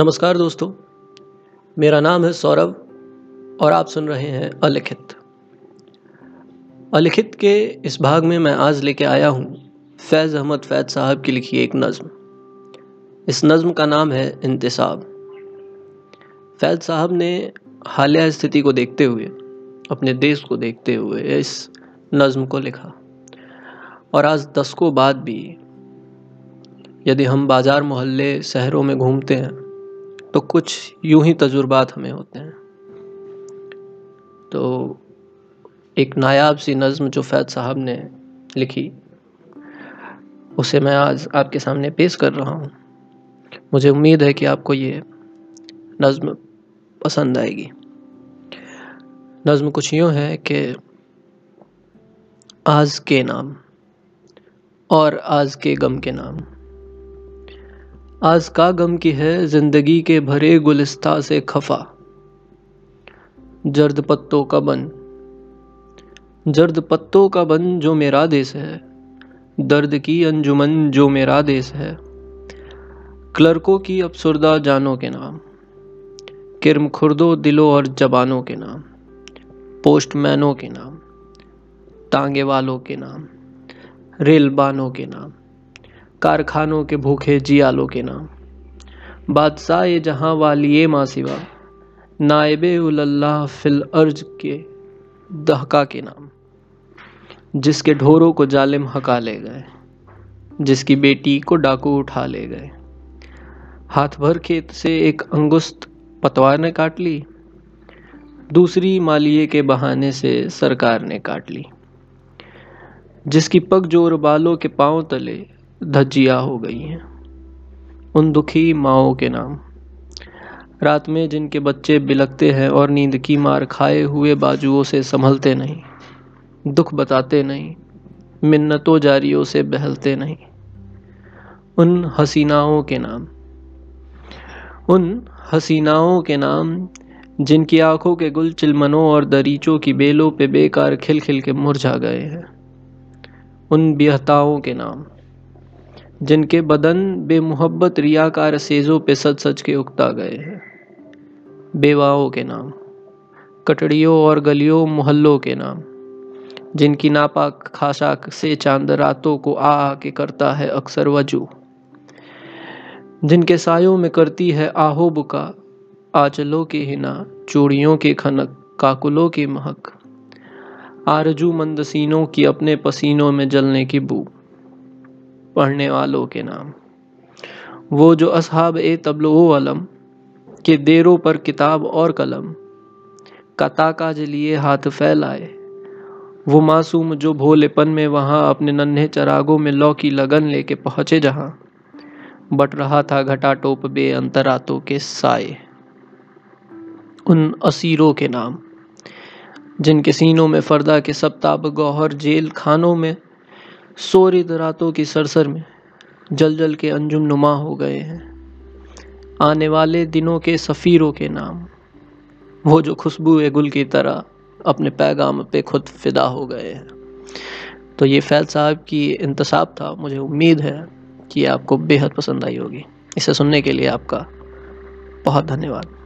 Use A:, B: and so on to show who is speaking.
A: नमस्कार दोस्तों, मेरा नाम है सौरभ और आप सुन रहे हैं अलिखित। अलिखित के इस भाग में मैं आज लेके आया हूँ फैज़ अहमद फैज़ साहब की लिखी एक नज़म। इस नज़म का नाम है इंतसाब। फैज़ साहब ने हालिया स्थिति को देखते हुए, अपने देश को देखते हुए इस नज़म को लिखा। और आज दशकों बाद भी, यदि हम बाज़ार मोहल्ले शहरों में घूमते हैं तो कुछ यूँ ही तजुर्बात हमें होते हैं। तो एक नायाब सी नज़म जो फैद साहब ने लिखी, उसे मैं आज आपके सामने पेश कर रहा हूँ। मुझे उम्मीद है कि आपको ये नज़म पसंद आएगी। नज़म कुछ यूँ है कि आज के नाम और आज के गम के नाम। आज का गम की है ज़िंदगी के भरे गुलिस्ता से खफा। जर्द पत्तों का बन। जर्द पत्तों का बन जो मेरा देश है। दर्द की अंजुमन जो मेरा देश है। क्लर्कों की अफसरदा जानों के नाम। किरम खुर्दो दिलों और जबानों के नाम। पोस्टमैनों के नाम। तांगे वालों के नाम। रेलबानों के नाम। कारखानों के भूखे जियालों के नाम। बादशाह जहाँ वालिए माँ सिवा, नायब उल्लाह फिल अर्ज़ के दहका के नाम, जिसके ढोरों को जालिम हका ले गए, जिसकी बेटी को डाकू उठा ले गए। हाथ भर खेत से एक अंगुस्त पतवार ने काट ली, दूसरी मालिए के बहाने से सरकार ने काट ली, जिसकी पग ज़ोर बालों के पाँव तले धज्जिया हो गई हैं। उन दुखी माओ के नाम। रात में जिनके बच्चे बिलकते हैं और नींद की मार खाए हुए बाजुओं से संभलते नहीं, दुख बताते नहीं, मिन्नतों जारियों से बहलते नहीं। उन हसीनाओं के नाम। उन हसीनाओं के नाम, जिनकी आँखों के गुल चिलमनों और दरीचों की बेलों पे बेकार खिल खिल के मुरझा गए हैं। उन बिहताओं के नाम। जिनके बदन बेमुहब्बत रियाकार सेजों पे सच सच के उगता गए हैं। बेवाओं के नाम, कटड़ियों और गलियों, मोहल्लों के नाम, जिनकी नापाक खाशाक से चाँद रातों को आ आ के करता है अक्सर वज़ू, जिनके सायों में करती है आहो बुका आचलों की हिना, चूड़ियों की खनक, काकुलों की महक, आरज़ू मंदसीनों की अपने पसीनों में जलने की बू। पढ़ने वालों के नाम। वो जो असहाब ए तबलो अलम के देरों पर किताब और कलम, कता काज लिए हाथ फैलाए। वो मासूम जो भोलेपन में वहाँ अपने नन्हे चरागों में लौ की लगन लेके पहुँचे जहाँ, बट रहा था घटा टोप बे अंतरातों के साए। उन असीरों के नाम, जिनके सीनों में फरदा के सप्ताब गौहर जेल खानों में सोरिद रातों की सरसर में जल जल के अंजुम नुमा हो गए हैं। आने वाले दिनों के सफ़ीरों के नाम, वो जो खुशबू गुल की तरह अपने पैगाम पे खुद फिदा हो गए हैं। तो ये फैल साहब की इंतसाब था, मुझे उम्मीद है कि आपको बेहद पसंद आई होगी। इसे सुनने के लिए आपका बहुत धन्यवाद।